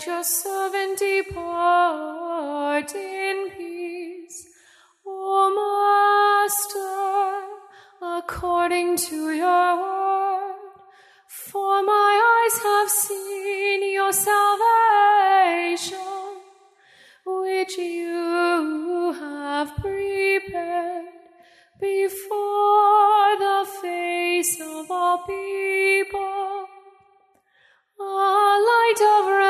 let your servant depart in peace. O Master, according to your word, for my eyes have seen your salvation, which you have prepared before the face of all people, a light of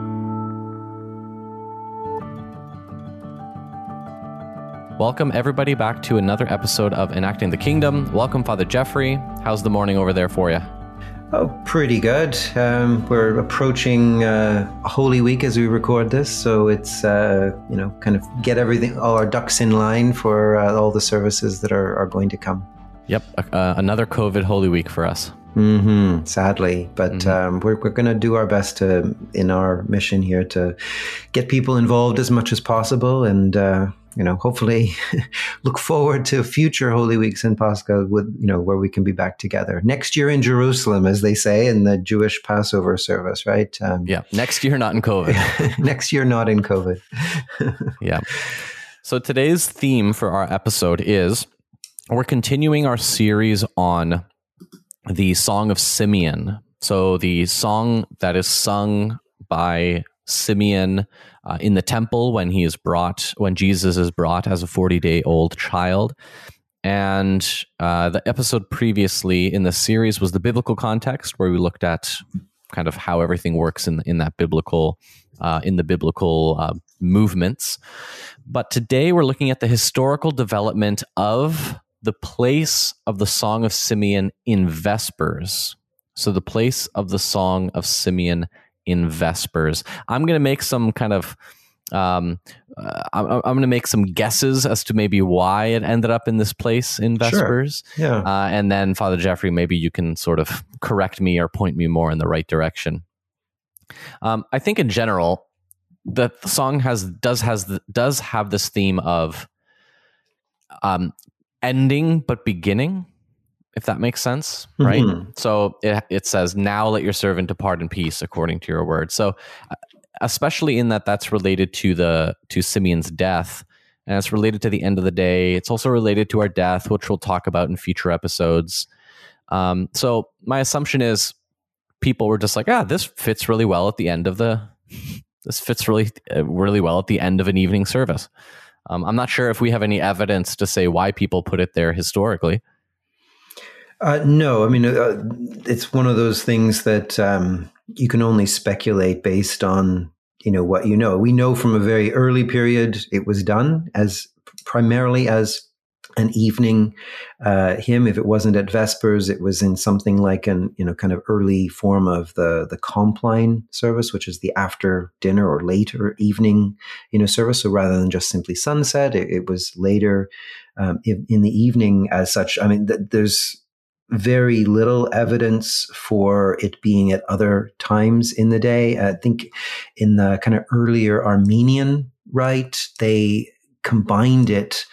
Welcome, everybody, back to another episode of Enacting the Kingdom. Welcome, Father Geoffrey. How's the morning over there for you? Oh, pretty good. Um, we're approaching uh, Holy Week as we record this, so it's uh, you know kind of get everything, all our ducks in line for uh, all the services that are, are going to come. Yep, uh, another COVID Holy Week for us. Mm-hmm, sadly, but mm-hmm. um, we're we're going to do our best to in our mission here to get people involved as much as possible and uh, you know, hopefully look forward to future Holy Weeks in Pascha with, you know, where we can be back together. Next year in Jerusalem, as they say in the Jewish Passover service, right? Um, yeah. Next year, not in COVID. next year, not in COVID. yeah. So today's theme for our episode is we're continuing our series on the Song of Simeon. So the song that is sung by Simeon uh, in the temple when he is brought, when Jesus is brought as a 40 day old child. And uh, the episode previously in the series was the biblical context, where we looked at kind of how everything works in in that biblical uh, in the biblical uh, movements. But today we're looking at the historical development of the place of the Song of Simeon in Vespers. So the place of the Song of Simeon in Vespers. I'm going to make some kind of um, uh, I'm, I'm going to make some guesses as to maybe why it ended up in this place in Vespers. Sure. Yeah. Uh, and then, Father Jeffrey, maybe you can sort of correct me or point me more in the right direction. Um, I think in general, the, the song has does has does have this theme of um, ending but beginning if that makes sense, right? Mm-hmm. So it, it says, Now let your servant depart in peace according to your word. So, uh, especially in that that's related to the to Simeon's death and it's related to the end of the day. It's also related to our death, which we'll talk about in future episodes. Um, so my assumption is people were just like, ah, this fits really well at the end of the this fits really uh, really well at the end of an evening service. Um, I'm not sure if we have any evidence to say why people put it there historically. Uh, no, I mean uh, it's one of those things that um, you can only speculate based on you know what you know. We know from a very early period it was done as primarily as an evening uh, hymn. If it wasn't at Vespers, it was in something like an you know kind of early form of the the Compline service, which is the after dinner or later evening you know service. So rather than just simply sunset, it, it was later um, in, in, the evening as such. I mean, th- there's very little evidence for it being at other times in the day. I think in the kind of earlier Armenian rite, they combined it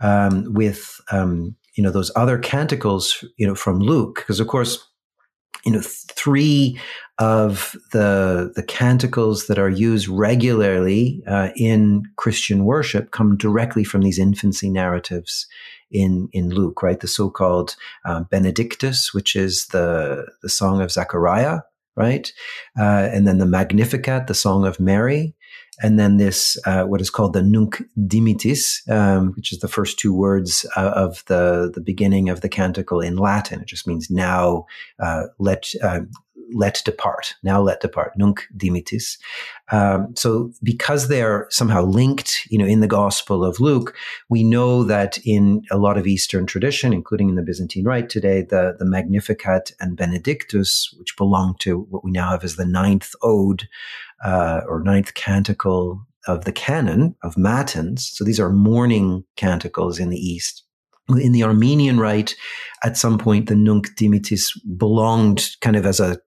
um, with um, you know those other canticles, you know, from Luke, because of course, you know, three of the the canticles that are used regularly uh, in Christian worship come directly from these infancy narratives in in Luke, right? The so-called um, Benedictus, which is the the song of Zechariah, right? Uh, and then the Magnificat, the song of Mary, and then this uh, what is called the Nunc Dimittis, um, which is the first two words uh, of the the beginning of the canticle in Latin. It just means now uh, let uh, let depart. Now let depart. Nunc dimittis. Um, so because they're somehow linked, you know, in the Gospel of Luke, we know that in a lot of Eastern tradition, including in the Byzantine Rite today, the, the Magnificat and Benedictus, which belong to what we now have as the ninth ode uh, or ninth canticle of the canon of matins. So these are morning canticles in the East. In the Armenian rite, at some point, the Nunc Dimittis belonged kind of as a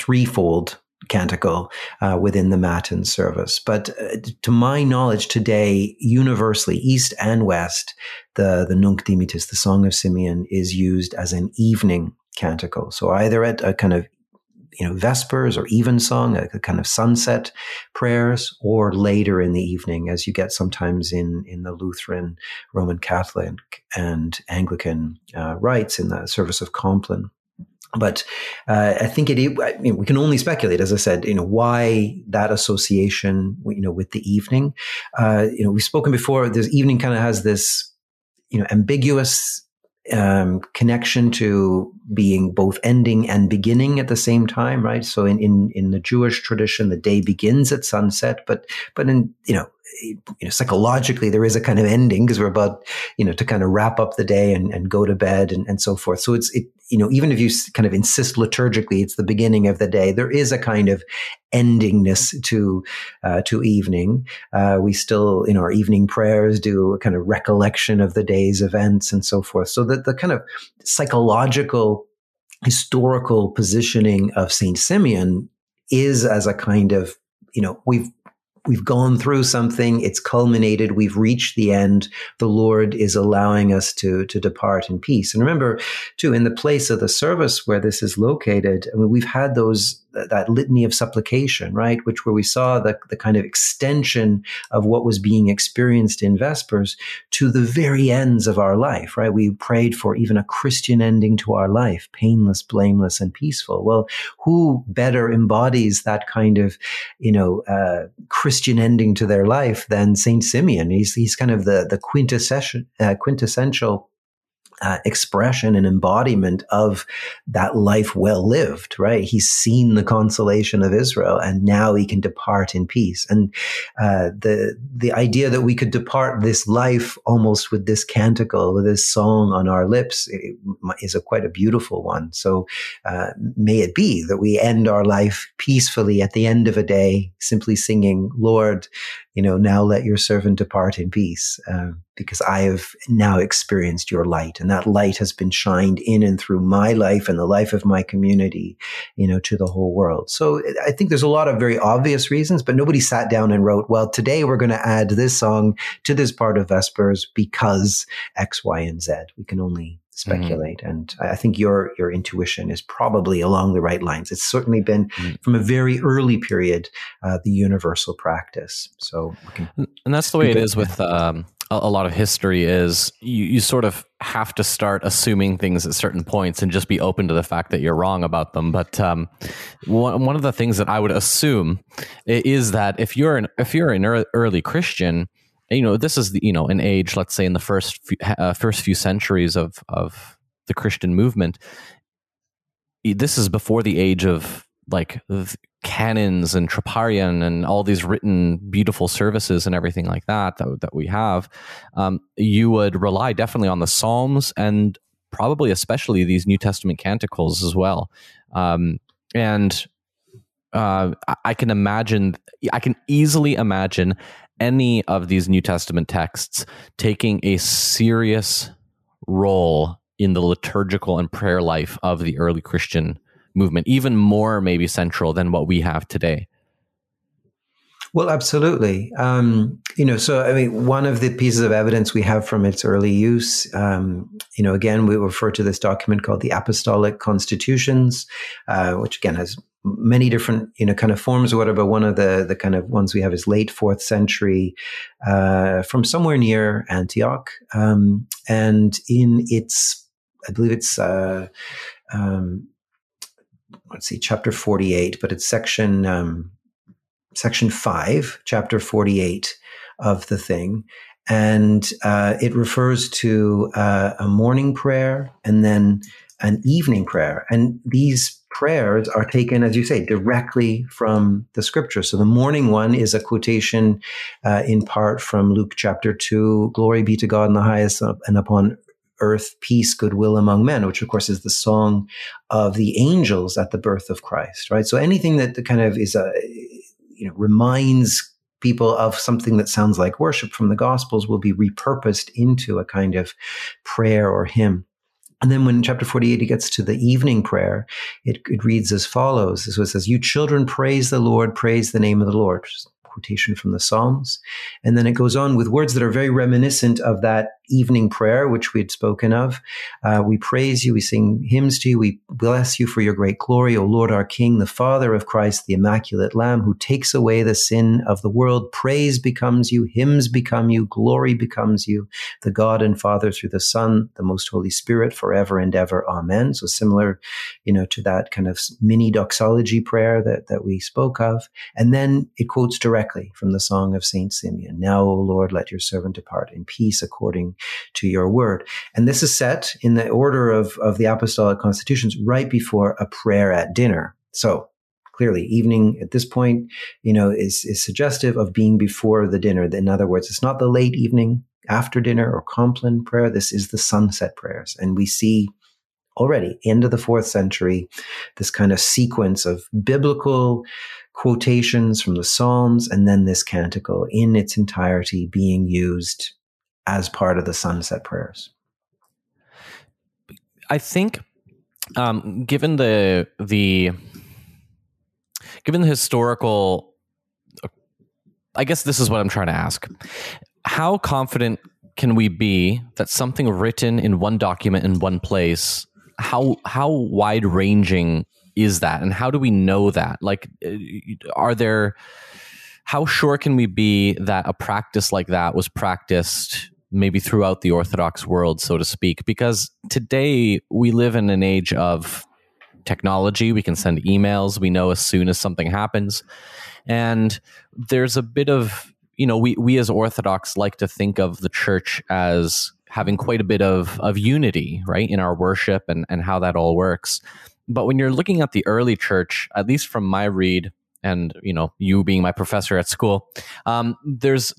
threefold canticle uh, within the Matin service. But uh, to my knowledge today, universally, East and West, the, the Nunc Dimittis, the Song of Simeon, is used as an evening canticle. So either at a kind of you know, Vespers or Evensong, a, a, kind of sunset prayers, or later in the evening, as you get sometimes in, in the Lutheran, Roman Catholic, and Anglican uh, rites in the service of Compline. But uh, I think it. I mean, we can only speculate, as I said. You know why that association. You know, with the evening. Uh, you know, we've spoken before. This evening kind of has this, you know, ambiguous um, connection to being both ending and beginning at the same time, right? So in, in, in the Jewish tradition, the day begins at sunset, but, but in, you know, you know, psychologically there is a kind of ending because we're about, you know, to kind of wrap up the day and, and go to bed and, and so forth. So it's, it, you know, even if you kind of insist liturgically, it's the beginning of the day. There is a kind of endingness to uh, to evening. Uh, we still, in our evening prayers, do a kind of recollection of the day's events and so forth. So that the kind of psychological, historical positioning of Saint Simeon is as a kind of you know we've we've gone through something it's culminated we've reached the end the lord is allowing us to to depart in peace. And remember too in the place of the service where this is located I mean, we've had those that litany of supplication, right? Which where we saw the, the kind of extension of what was being experienced in Vespers to the very ends of our life, right? We prayed for even a Christian ending to our life, painless, blameless, and peaceful. Well, who better embodies that kind of, you know, uh, Christian ending to their life than Saint Simeon? He's, he's kind of the, the quintessential, uh, quintessential uh, expression and embodiment of that life well lived, right? He's seen the consolation of Israel and now he can depart in peace. And uh, the, the idea that we could depart this life almost with this canticle, with this song on our lips is a quite a beautiful one. So uh, may it be that we end our life peacefully at the end of a day, simply singing, Lord, you know, now let your servant depart in peace, uh, because I have now experienced your light, and that light has been shined in and through my life and the life of my community, you know, to the whole world. So I think there's a lot of very obvious reasons, but nobody sat down and wrote, well, today we're going to add this song to this part of Vespers because X, Y, and Z. We can only. Speculate. Mm-hmm. And I think your your intuition is probably along the right lines. It's certainly been mm-hmm. from a very early period uh, the universal practice. So, and that's the way it is with. Um, a lot of history is you, you sort of have to start assuming things at certain points and just be open to the fact that you're wrong about them. But um, one, one of the things that I would assume is that if you're an if you're an early Christian, you know this is the, you know an age let's say in the first few, uh, first few centuries of of the christian movement this is before the age of like canons and troparion and all these written beautiful services and everything like that that, that we have um, you would rely definitely on the psalms and probably especially these new testament canticles as well. Um, and uh, I can imagine, I can easily imagine any of these New Testament texts taking a serious role in the liturgical and prayer life of the early Christian movement, even more maybe central than what we have today. Well, absolutely. Um, you know, so I mean, one of the pieces of evidence we have from its early use, um, you know, again, we refer to this document called the Apostolic Constitutions, uh, which again has many different you know kind of forms or whatever. One of the the kind of ones we have is late fourth century uh, from somewhere near antioch. Um, and in its i believe it's uh, um, let's see chapter 48 but it's section um, section 5 chapter 48 of the thing. And uh, it refers to uh, a morning prayer and then an evening prayer. And these prayers are taken, as you say, directly from the scripture. So the morning one is a quotation uh, in part from Luke chapter 2 Glory be to God in the highest and upon earth, peace, goodwill among men, which of course is the song of the angels at the birth of Christ, right? So anything that kind of is a, you know, reminds people of something that sounds like worship from the gospels will be repurposed into a kind of prayer or hymn. And then when chapter 48 he gets to the evening prayer, it, it reads as follows. So it says, You children praise the Lord, praise the name of the Lord quotation from the Psalms. And then it goes on with words that are very reminiscent of that evening prayer, which we had spoken of. Uh, we praise you, we sing hymns to you, we bless you for your great glory, O Lord our King, the Father of Christ, the Immaculate Lamb, who takes away the sin of the world. Praise becomes you, hymns become you, glory becomes you, the God and Father through the Son, the most Holy Spirit, forever and ever. Amen. So similar, you know, to that kind of mini doxology prayer that, that we spoke of. And then it quotes directly from the Song of Saint Simeon. Now, O Lord, let your servant depart in peace according to your word. And this is set in the order of, of the apostolic constitutions right before a prayer at dinner. So clearly evening at this point, you know, is, is suggestive of being before the dinner. In other words, it's not the late evening after dinner or compline prayer. This is the sunset prayers. And we see already into the fourth century, this kind of sequence of biblical quotations from the Psalms and then this canticle in its entirety being used as part of the sunset prayers. I think, um, given the the given the historical, I guess this is what I'm trying to ask: How confident can we be that something written in one document in one place? How how wide ranging is that, and how do we know that? Like, uh, are there? How sure can we be that a practice like that was practiced maybe throughout the Orthodox world, so to speak, because today we live in an age of technology. We can send emails. We know as soon as something happens. And there's a bit of, you know, we, we as Orthodox like to think of the church as having quite a bit of, of unity, right, in our worship and, and how that all works. But when you're looking at the early church, at least from my read, and you know you being my professor at school um, there's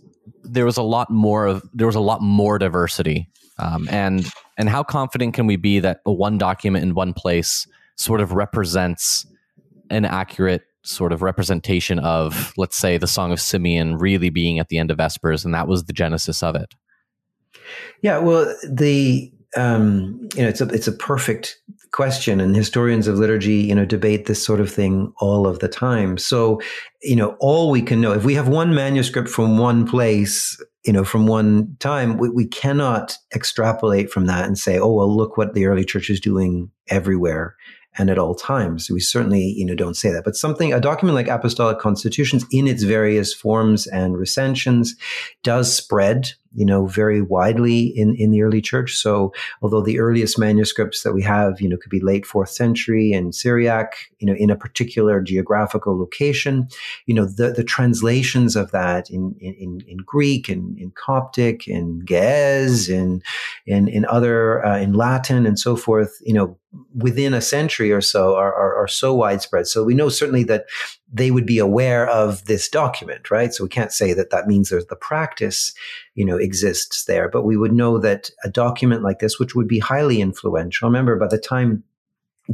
there was a lot more of there was a lot more diversity um, and and how confident can we be that one document in one place sort of represents an accurate sort of representation of let's say the song of simeon really being at the end of vespers and that was the genesis of it? Yeah well the um, you know it's a it's a perfect question and historians of liturgy you know debate this sort of thing all of the time so you know all we can know if we have one manuscript from one place you know from one time we, we cannot extrapolate from that and say oh well look what the early church is doing everywhere and at all times. We certainly, you know, don't say that. But something, a document like Apostolic Constitutions in its various forms and recensions does spread you know, very widely in, in the early church. So although the earliest manuscripts that we have, you know, could be late fourth century and Syriac, you know, in a particular geographical location, you know, the, the translations of that in, in, in Greek and in, in Coptic and Ge'ez and in, in other, uh, in Latin and so forth, you know, within a century or so are, are, are so widespread. So we know certainly that they would be aware of this document, right? So we can't say that that means there's the practice, you know, exists there, but we would know that a document like this, which would be highly influential. Remember, by the time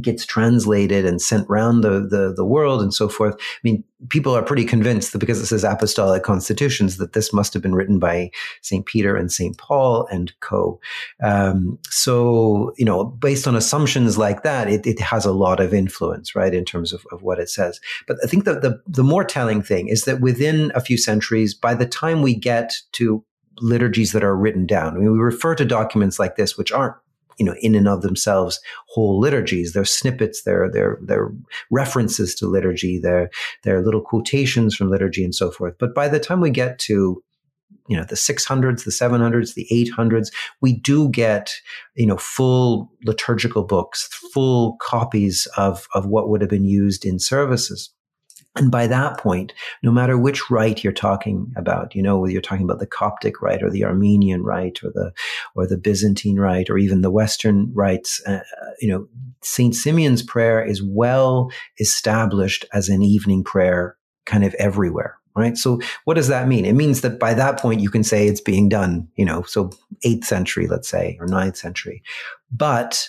gets translated and sent around the, the, the world and so forth. I mean, people are pretty convinced that because it says apostolic constitutions, that this must have been written by St. Peter and St. Paul and co. Um, so, you know, based on assumptions like that, it, it has a lot of influence, right, in terms of, of what it says. But I think that the, the more telling thing is that within a few centuries, by the time we get to liturgies that are written down, I mean, we refer to documents like this, which aren't you know, in and of themselves, whole liturgies. They're snippets. They're they're they're references to liturgy. They're they're little quotations from liturgy and so forth. But by the time we get to you know the 600s the 700s the 800s we do get you know full liturgical books full copies of of what would have been used in services And by that point, no matter which rite you're talking about, you know, whether you're talking about the Coptic rite or the Armenian rite or the, or the Byzantine rite or even the Western rites, uh, you know, St. Simeon's prayer is well established as an evening prayer kind of everywhere. Right. So what does that mean? It means that by that point you can say it's being done, you know, so eighth century, let's say, or ninth century. But,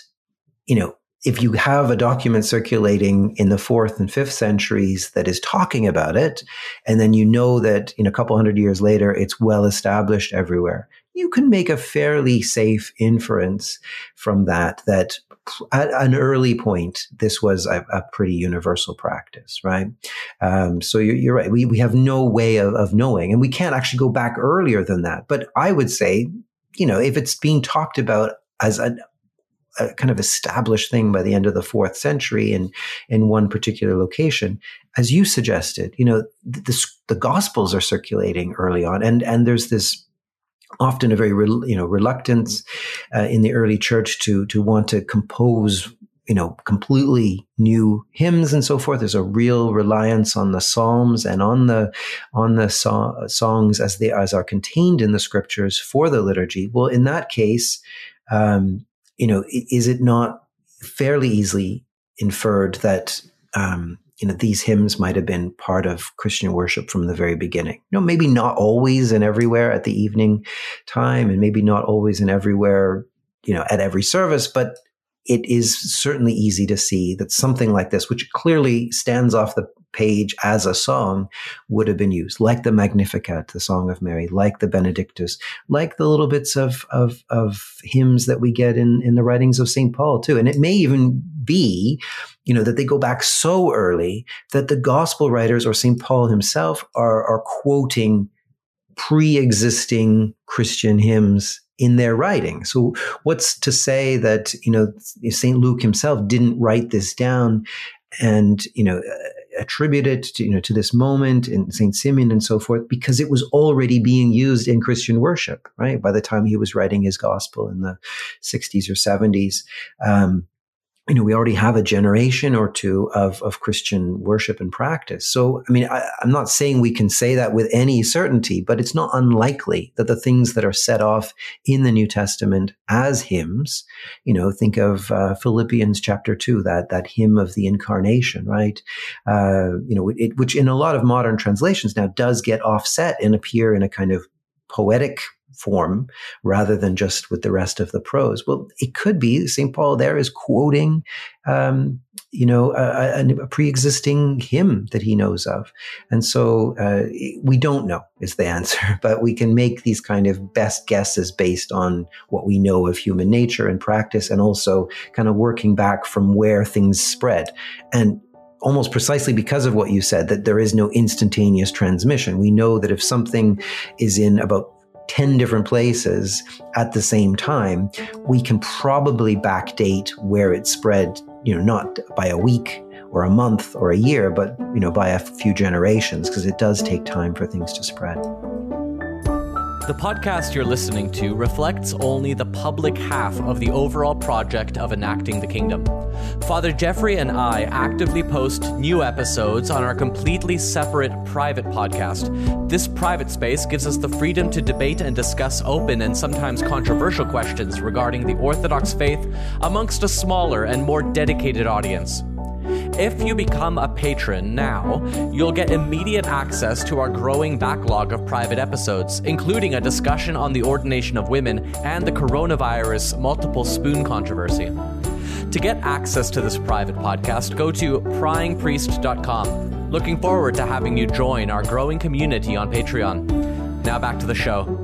you know, if you have a document circulating in the fourth and fifth centuries that is talking about it, and then you know that in a couple hundred years later it's well established everywhere, you can make a fairly safe inference from that that at an early point this was a, a pretty universal practice, right? Um, so you're, you're, right. We we have no way of, of knowing, and we can't actually go back earlier than that. But I would say, you know, if it's being talked about as a, a kind of established thing by the end of the fourth century in in one particular location, as you suggested. You know, the, the Gospels are circulating early on, and and there's this often a very you know reluctance uh, in the early church to to want to compose you know completely new hymns and so forth there's a real reliance on the psalms and on the on the so- songs as they as are contained in the scriptures for the liturgy well in that case um, you know, is it not fairly easily inferred that um, you know these hymns might have been part of Christian worship from the very beginning? You know, maybe not always and everywhere at the evening time, and maybe not always and everywhere, you know, at every service, but it is certainly easy to see that something like this, which clearly stands off the page as a song would have been used, like the Magnificat, the Song of Mary, like the Benedictus, like the little bits of, of, of hymns that we get in, in the writings of St. Paul, too. And it may even be, you know, that they go back so early that the gospel writers or St. Paul himself are, are quoting pre existing Christian hymns in their writing. So what's to say that, you know, St. Luke himself didn't write this down and, you know, attribute it to, you know, to this moment in St. Simeon and so forth, because it was already being used in Christian worship, right? By the time he was writing his gospel in the 60s or 70s. Um, you know, we already have a generation or two of, of Christian worship and practice. So, I mean, I, am not saying we can say that with any certainty, but it's not unlikely that the things that are set off in the New Testament as hymns, you know, think of uh, Philippians chapter two, that that hymn of the incarnation, right? Uh, you know, it, which in a lot of modern translations now does get offset and appear in a kind of poetic form rather than just with the rest of the prose. Well, it could be St. Paul there is quoting, um, you know, a, a, pre-existing hymn that he knows of. And so uh, we don't know is the answer, but we can make these kind of best guesses based on what we know of human nature and practice and also kind of working back from where things spread. And almost precisely because of what you said, that there is no instantaneous transmission. We know that if something is in about 10 different places at the same time, we can probably backdate where it spread, you know, not by a week or a month or a year, but, you know, by a few generations, because it does take time for things to spread. The podcast you're listening to reflects only the public half of the overall project of enacting the kingdom. Father Geoffrey and I actively post new episodes on our completely separate private podcast. This private space gives us the freedom to debate and discuss open and sometimes controversial questions regarding the Orthodox faith amongst a smaller and more dedicated audience. If you become a patron now, you'll get immediate access to our growing backlog of private episodes, including a discussion on the ordination of women and the coronavirus multiple spoon controversy. To get access to this private podcast, go to pryingpriest.com. Looking forward to having you join our growing community on Patreon. Now back to the show.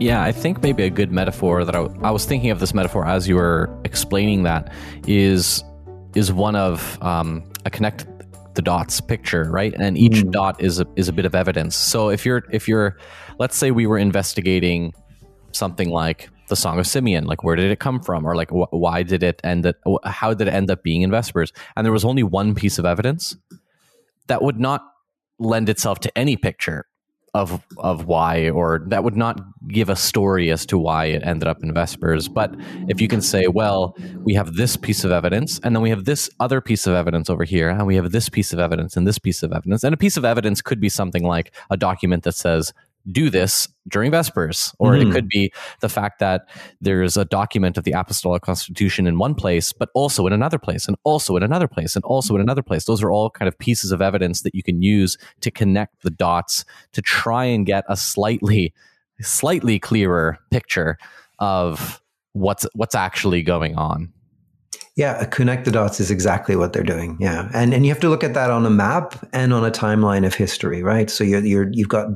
Yeah, I think maybe a good metaphor that I, I was thinking of this metaphor as you were explaining that is is one of um, a connect the dots picture, right? And each mm. dot is a, is a bit of evidence. So if you're if you're, let's say we were investigating something like the Song of Simeon, like where did it come from, or like wh- why did it end up, how did it end up being in Vespers? And there was only one piece of evidence that would not lend itself to any picture of of why or that would not give a story as to why it ended up in vespers. But if you can say well we have this piece of evidence and then we have this other piece of evidence over here and we have this piece of evidence and this piece of evidence and a piece of evidence could be something like a document that says do this during Vespers. Or mm. it hmm. could be the fact that there's a document of the Apostolic Constitution in one place, but also in another place, and also in another place, and also in another place. Those are all kind of pieces of evidence that you can use to connect the dots to try and get a slightly, slightly clearer picture of what's what's actually going on. Yeah, connect the dots is exactly what they're doing. Yeah, and and you have to look at that on a map and on a timeline of history, right? So you're you're you've got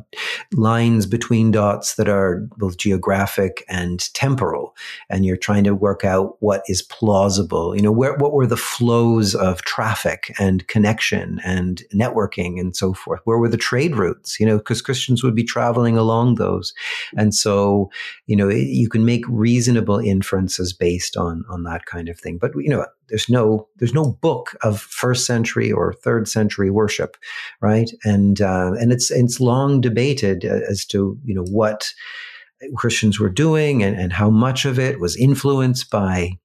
lines between dots that are both geographic and temporal, and you're trying to work out what is plausible. You know, where what were the flows of traffic and connection and networking and so forth? Where were the trade routes? You know, because Christians would be traveling along those, and so you know you can make reasonable inferences based on on that kind of thing. But you know, there's no there's no book of first century or third century worship, right? And uh, and it's it's long debated as to you know what Christians were doing and, and how much of it was influenced by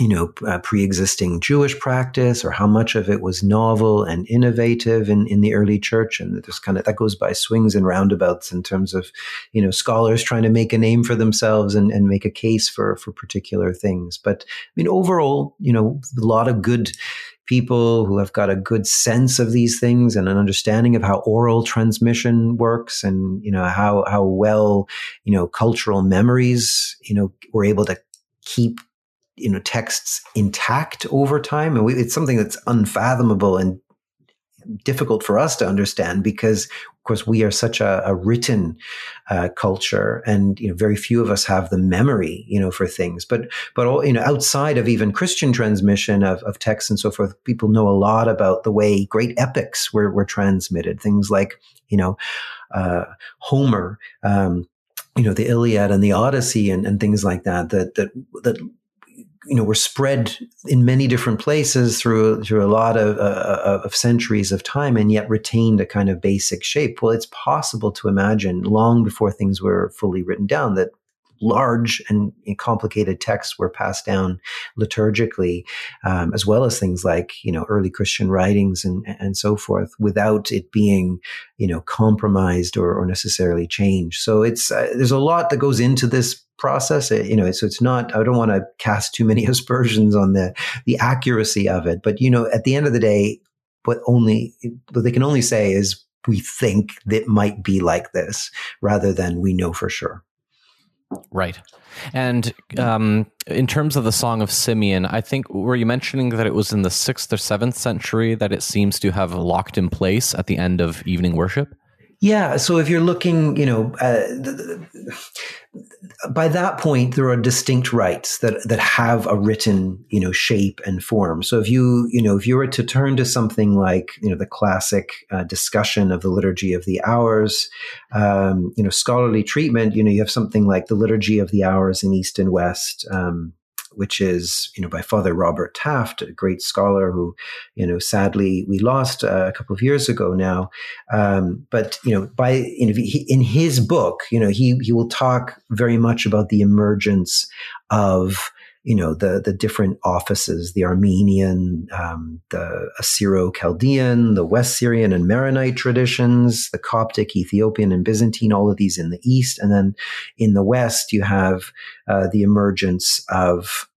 you know, uh, pre-existing Jewish practice or how much of it was novel and innovative in, in the early church. And this kind of, that goes by swings and roundabouts in terms of, you know, scholars trying to make a name for themselves and, and make a case for, for particular things. But I mean, overall, you know, a lot of good people who have got a good sense of these things and an understanding of how oral transmission works and, you know, how, how well, you know, cultural memories, you know, were able to keep you know texts intact over time. And we, it's something that's unfathomable and difficult for us to understand because of course we are such a, a written uh, culture and you know very few of us have the memory you know for things. But but all, you know outside of even christian transmission of, of texts and so forth people know a lot about the way great epics were, were transmitted. Things like you know uh, homer um, you know the Iliad and the Odyssey and, and things like that that that that you know were spread in many different places through through a lot of, uh, of centuries of time and yet retained a kind of basic shape well it's possible to imagine long before things were fully written down that large and complicated texts were passed down liturgically, um, as well as things like you know early Christian writings and and so forth, without it being you know compromised or, or necessarily changed. So it's uh, there's a lot that goes into this process it, you know so it's not i don't want to cast too many aspersions on the the accuracy of it but you know at the end of the day what only what they can only say is we think that might be like this rather than we know for sure Right. And um, in terms of the Song of Simeon, I think were you mentioning that it was in the sixth or seventh century that it seems to have locked in place at the end of evening worship? Yeah. So if you're looking, you know, uh, by that point, there are distinct rites that, that have a written, you know, shape and form. So if you, you know, if you were to turn to something like, you know, the classic uh, discussion of the liturgy of the hours, um, you know, scholarly treatment, you know, you have something like the liturgy of the hours in East and West, um, which is you know by Father Robert Taft, a great scholar who you know sadly we lost uh, a couple of years ago now. Um, but you know by you know in his book, you know he he will talk very much about the emergence of you know the the different offices the armenian um, the assyro-chaldean the west syrian and maronite traditions the coptic ethiopian and byzantine all of these in the east. And then in the west you have uh, the emergence of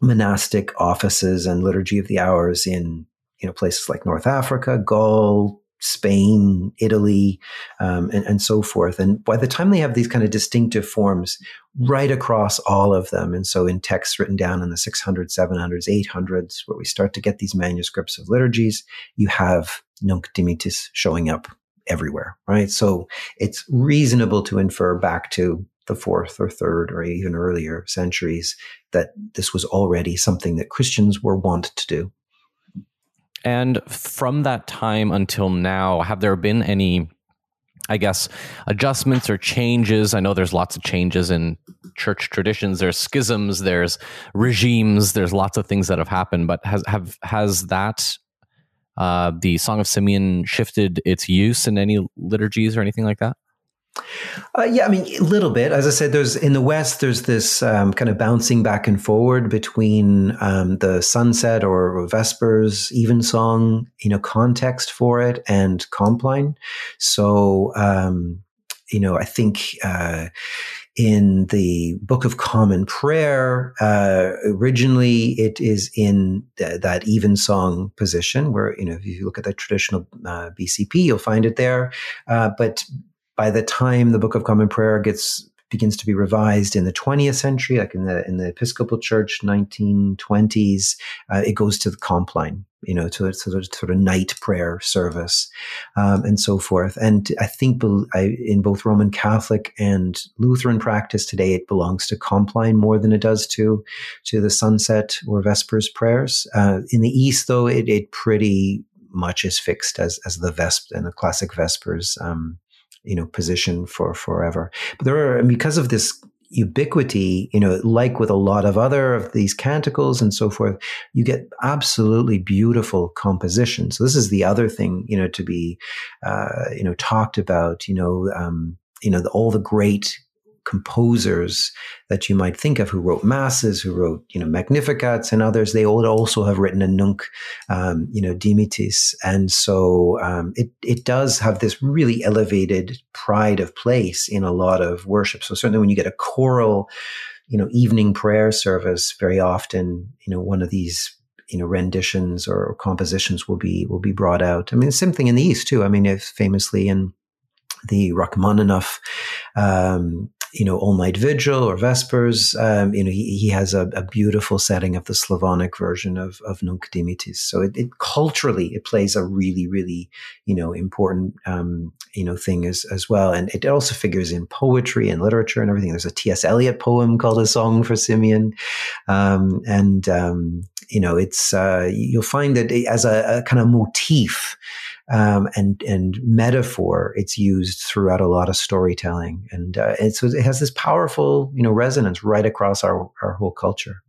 monastic offices and liturgy of the hours in you know places like north africa gaul Spain, Italy, um, and, and, so forth. And by the time they have these kind of distinctive forms right across all of them, and so in texts written down in the 600s, 700s, 800s, where we start to get these manuscripts of liturgies, you have Nunc Dimittis showing up everywhere, right? So it's reasonable to infer back to the fourth or third or even earlier centuries that this was already something that Christians were wont to do. And from that time until now, have there been any, I guess, adjustments or changes? I know there's lots of changes in church traditions. There's schisms. There's regimes. There's lots of things that have happened. But has have has that uh, the Song of Simeon shifted its use in any liturgies or anything like that? Uh, yeah, I mean, a little bit. As I said, there's in the West, there's this um, kind of bouncing back and forward between um, the sunset or Vespers evensong, you know, context for it and Compline. So, um, you know, I think uh, in the Book of Common Prayer, uh, originally it is in th- that evensong position, where you know, if you look at the traditional uh, BCP, you'll find it there. Uh, but by the time the Book of Common Prayer gets begins to be revised in the 20th century, like in the in the Episcopal Church, 1920s, uh, it goes to the Compline, you know, to, to the sort of night prayer service, um, and so forth. And I think I, in both Roman Catholic and Lutheran practice today, it belongs to Compline more than it does to to the sunset or Vespers prayers. Uh, in the East, though, it, it pretty much is fixed as as the Vesp and the classic Vespers. Um, you know position for forever. But there are because of this ubiquity, you know, like with a lot of other of these canticles and so forth, you get absolutely beautiful composition. So this is the other thing, you know, to be, uh, you know, talked about, you know, um, you know, the, all the great composers that you might think of who wrote masses, who wrote, you know, Magnificats and others, they would also have written a nunc, um, you know, Dimittis. And so um, it, it does have this really elevated pride of place in a lot of worship. So certainly when you get a choral, you know, evening prayer service, very often, you know, one of these you know renditions or compositions will be will be brought out. I mean, same thing in the East too. I mean, famously in the Rachmaninoff um, you know, all night vigil or vespers. Um, you know, he, he has a, a, beautiful setting of the Slavonic version of, of Nunc Dimittis. So it, it culturally, it plays a really, really, you know, important, um, you know, thing as, as well. And it also figures in poetry and literature and everything. There's a T.S. Eliot poem called A Song for Simeon. Um, and, um, you know, it's, uh, you'll find that as a, a kind of motif, um, and and metaphor. It's used throughout a lot of storytelling, and uh, it's, it has this powerful you know resonance right across our our whole culture.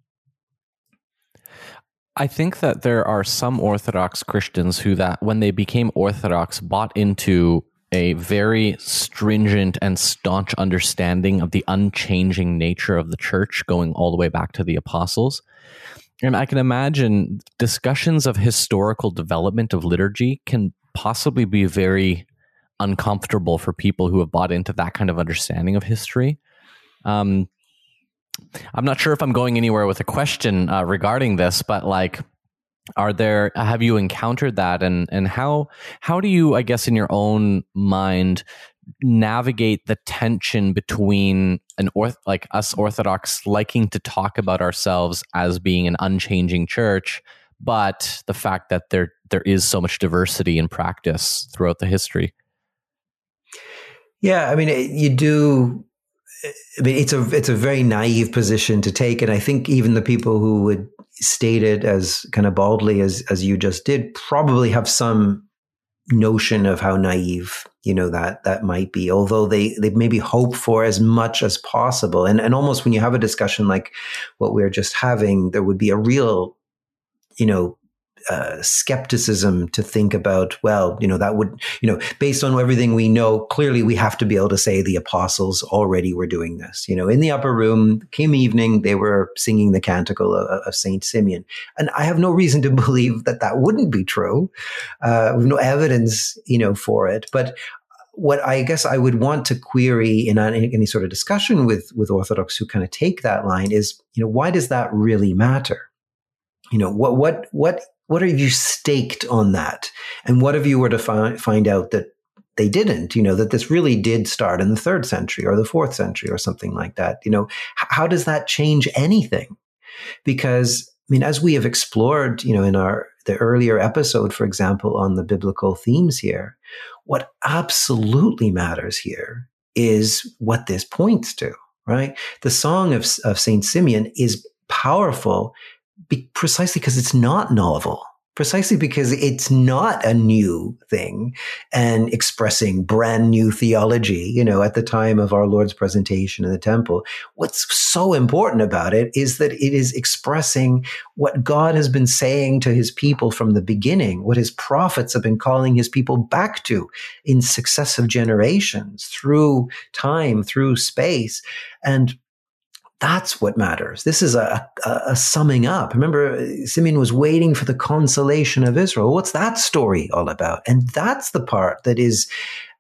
I think that there are some Orthodox Christians who that when they became Orthodox bought into a very stringent and staunch understanding of the unchanging nature of the church going all the way back to the apostles. And I can imagine discussions of historical development of liturgy can possibly be very uncomfortable for people who have bought into that kind of understanding of history. Um, I'm not sure if I'm going anywhere with a question uh, regarding this, but like, are there have you encountered that, and and how how do you, I guess, in your own mind, navigate the tension between an orth like us Orthodox liking to talk about ourselves as being an unchanging church but the fact that there there is so much diversity in practice throughout the history. Yeah, I mean, you do. I mean, it's a it's a very naive position to take, and I think even the people who would state it as kind of baldly as as you just did probably have some notion of how naive you know that that might be although they they maybe hope for as much as possible. And and almost when you have a discussion like what we're just having there would be a real you know, uh, skepticism to think about, well, you know, that would, you know, based on everything we know, clearly we have to be able to say the apostles already were doing this. You know, in the upper room, came evening, they were singing the canticle of, of Saint Simeon. And I have no reason to believe that that wouldn't be true. Uh, no evidence, you know, for it. But what I guess I would want to query in any, any sort of discussion with, with Orthodox who kind of take that line is, you know, why does that really matter? you know what what what what have you staked on that? And what if you were to find find out that they didn't you know that this really did start in the third century or the fourth century or something like that you know? How does that change anything? Because i mean as we have explored you know in our the earlier episode for example on the biblical themes here what absolutely matters here is what this points to right? The song of, of saint simeon is powerful be precisely because it's not novel. precisely because it's not a new thing and expressing brand new theology, you know, at the time of our Lord's presentation in the temple. What's so important about it is that it is expressing what God has been saying to his people from the beginning, what his prophets have been calling his people back to in successive generations through time, through space. And that's what matters. This is a, a, a, summing up. Remember, Simeon was waiting for the consolation of Israel. What's that story all about? And that's the part that is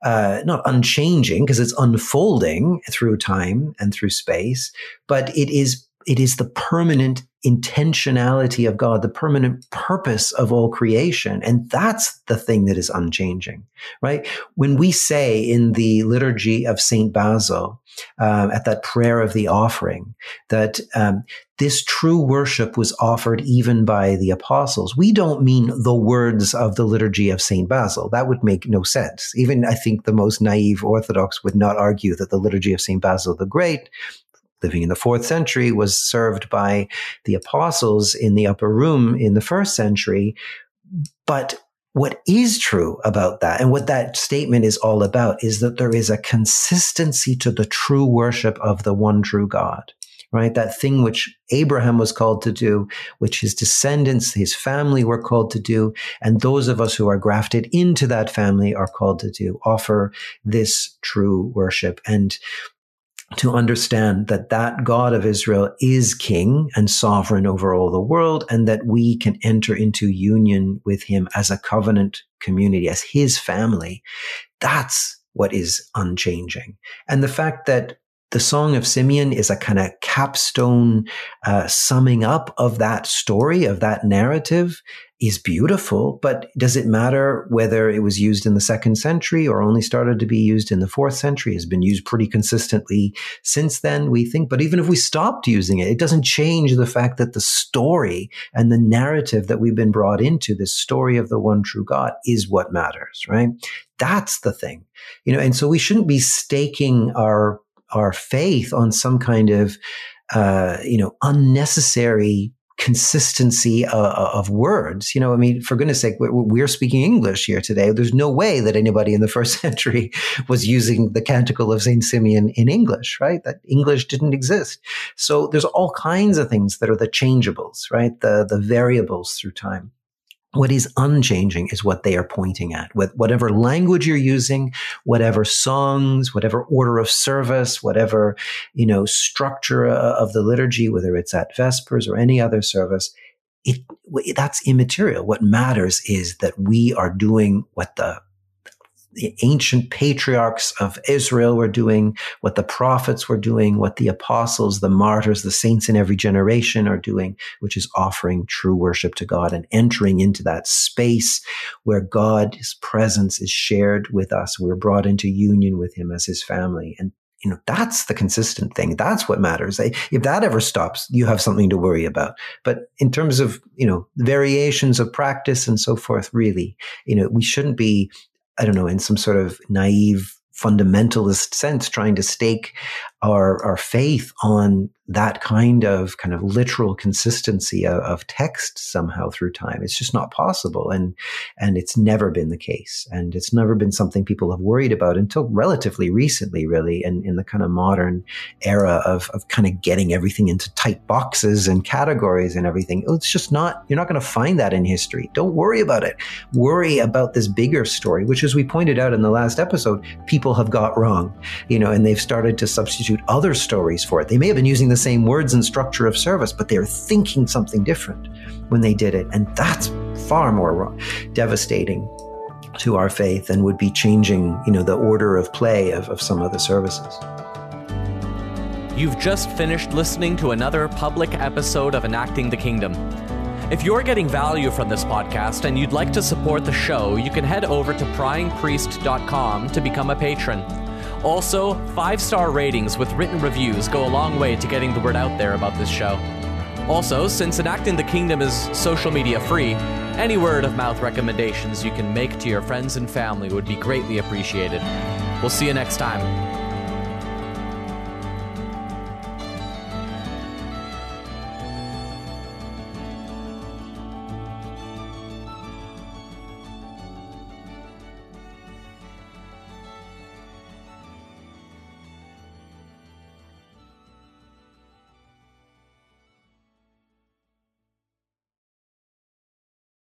uh, not unchanging because it's unfolding through time and through space, but it is it is the permanent intentionality of God, the permanent purpose of all creation. And that's the thing that is unchanging, right? When we say in the liturgy of St. Basil, um, at that prayer of the offering, that um, this true worship was offered even by the apostles, we don't mean the words of the liturgy of St. Basil. That would make no sense. Even I think the most naive Orthodox would not argue that the liturgy of St. Basil the Great living in the fourth century, was served by the apostles in the upper room in the first century. But what is true about that and what that statement is all about is that there is a consistency to the true worship of the one true God right? That thing which Abraham was called to do, which his descendants, his family were called to do. And those of us who are grafted into that family are called to do, offer this true worship. And to understand that that God of Israel is king and sovereign over all the world and that we can enter into union with him as a covenant community, as his family. That's what is unchanging. And the fact that the Song of Simeon is a kind of capstone uh, summing up of that story, of that narrative, is beautiful. But does it matter whether it was used in the second century or only started to be used in the fourth century? Has been used pretty consistently since then, we think. But even if we stopped using it, it doesn't change the fact that the story and the narrative that we've been brought into, this story of the one true God, is what matters, right? That's the thing, you know. And so we shouldn't be staking our our faith on some kind of uh, you know unnecessary consistency of, uh, of, words. You know, I mean, for goodness sake, we're, we're, speaking English here today. There's no way that anybody in the first century was using the Canticle of Saint Simeon in English, right? That English didn't exist. So there's all kinds of things that are the changeables, right? The the variables through time. What is unchanging is what they are pointing at. With whatever language you're using, whatever songs, whatever order of service, whatever, you know, structure of the liturgy, whether it's at Vespers or any other service, it, that's immaterial. What matters is that we are doing what the the ancient patriarchs of Israel were doing, what the prophets were doing, what the apostles, the martyrs, the saints in every generation are doing, which is offering true worship to God and entering into that space where God's presence is shared with us. We're brought into union with him as his family. And you know, that's the consistent thing. That's what matters. If that ever stops, you have something to worry about. But in terms of, you know, variations of practice and so forth, really, you know, we shouldn't be I don't know, in some sort of naive fundamentalist sense, trying to stake our, our faith on that kind of kind of literal consistency of, of, text somehow through time. It's just not possible. And, and it's never been the case. And it's never been something people have worried about until relatively recently, really, in, in the kind of modern era of, of kind of getting everything into tight boxes and categories and everything. Oh, it's just not, you're not going to find that in history. Don't worry about it. Worry about this bigger story, which as we pointed out in the last episode, people have got wrong, you know, and they've started to substitute other stories for it. They may have been using the same words and structure of service, but they're thinking something different when they did it. And that's far more devastating to our faith and would be changing, you know, the order of play of, of some of the services. You've just finished listening to another public episode of Enacting the Kingdom. If you're getting value from this podcast and you'd like to support the show, you can head over to pryingpriest.com to become a patron. Also, five star ratings with written reviews go a long way to getting the word out there about this show. Also, since Enacting the Kingdom is social media free, any word of mouth recommendations you can make to your friends and family would be greatly appreciated. We'll see you next time.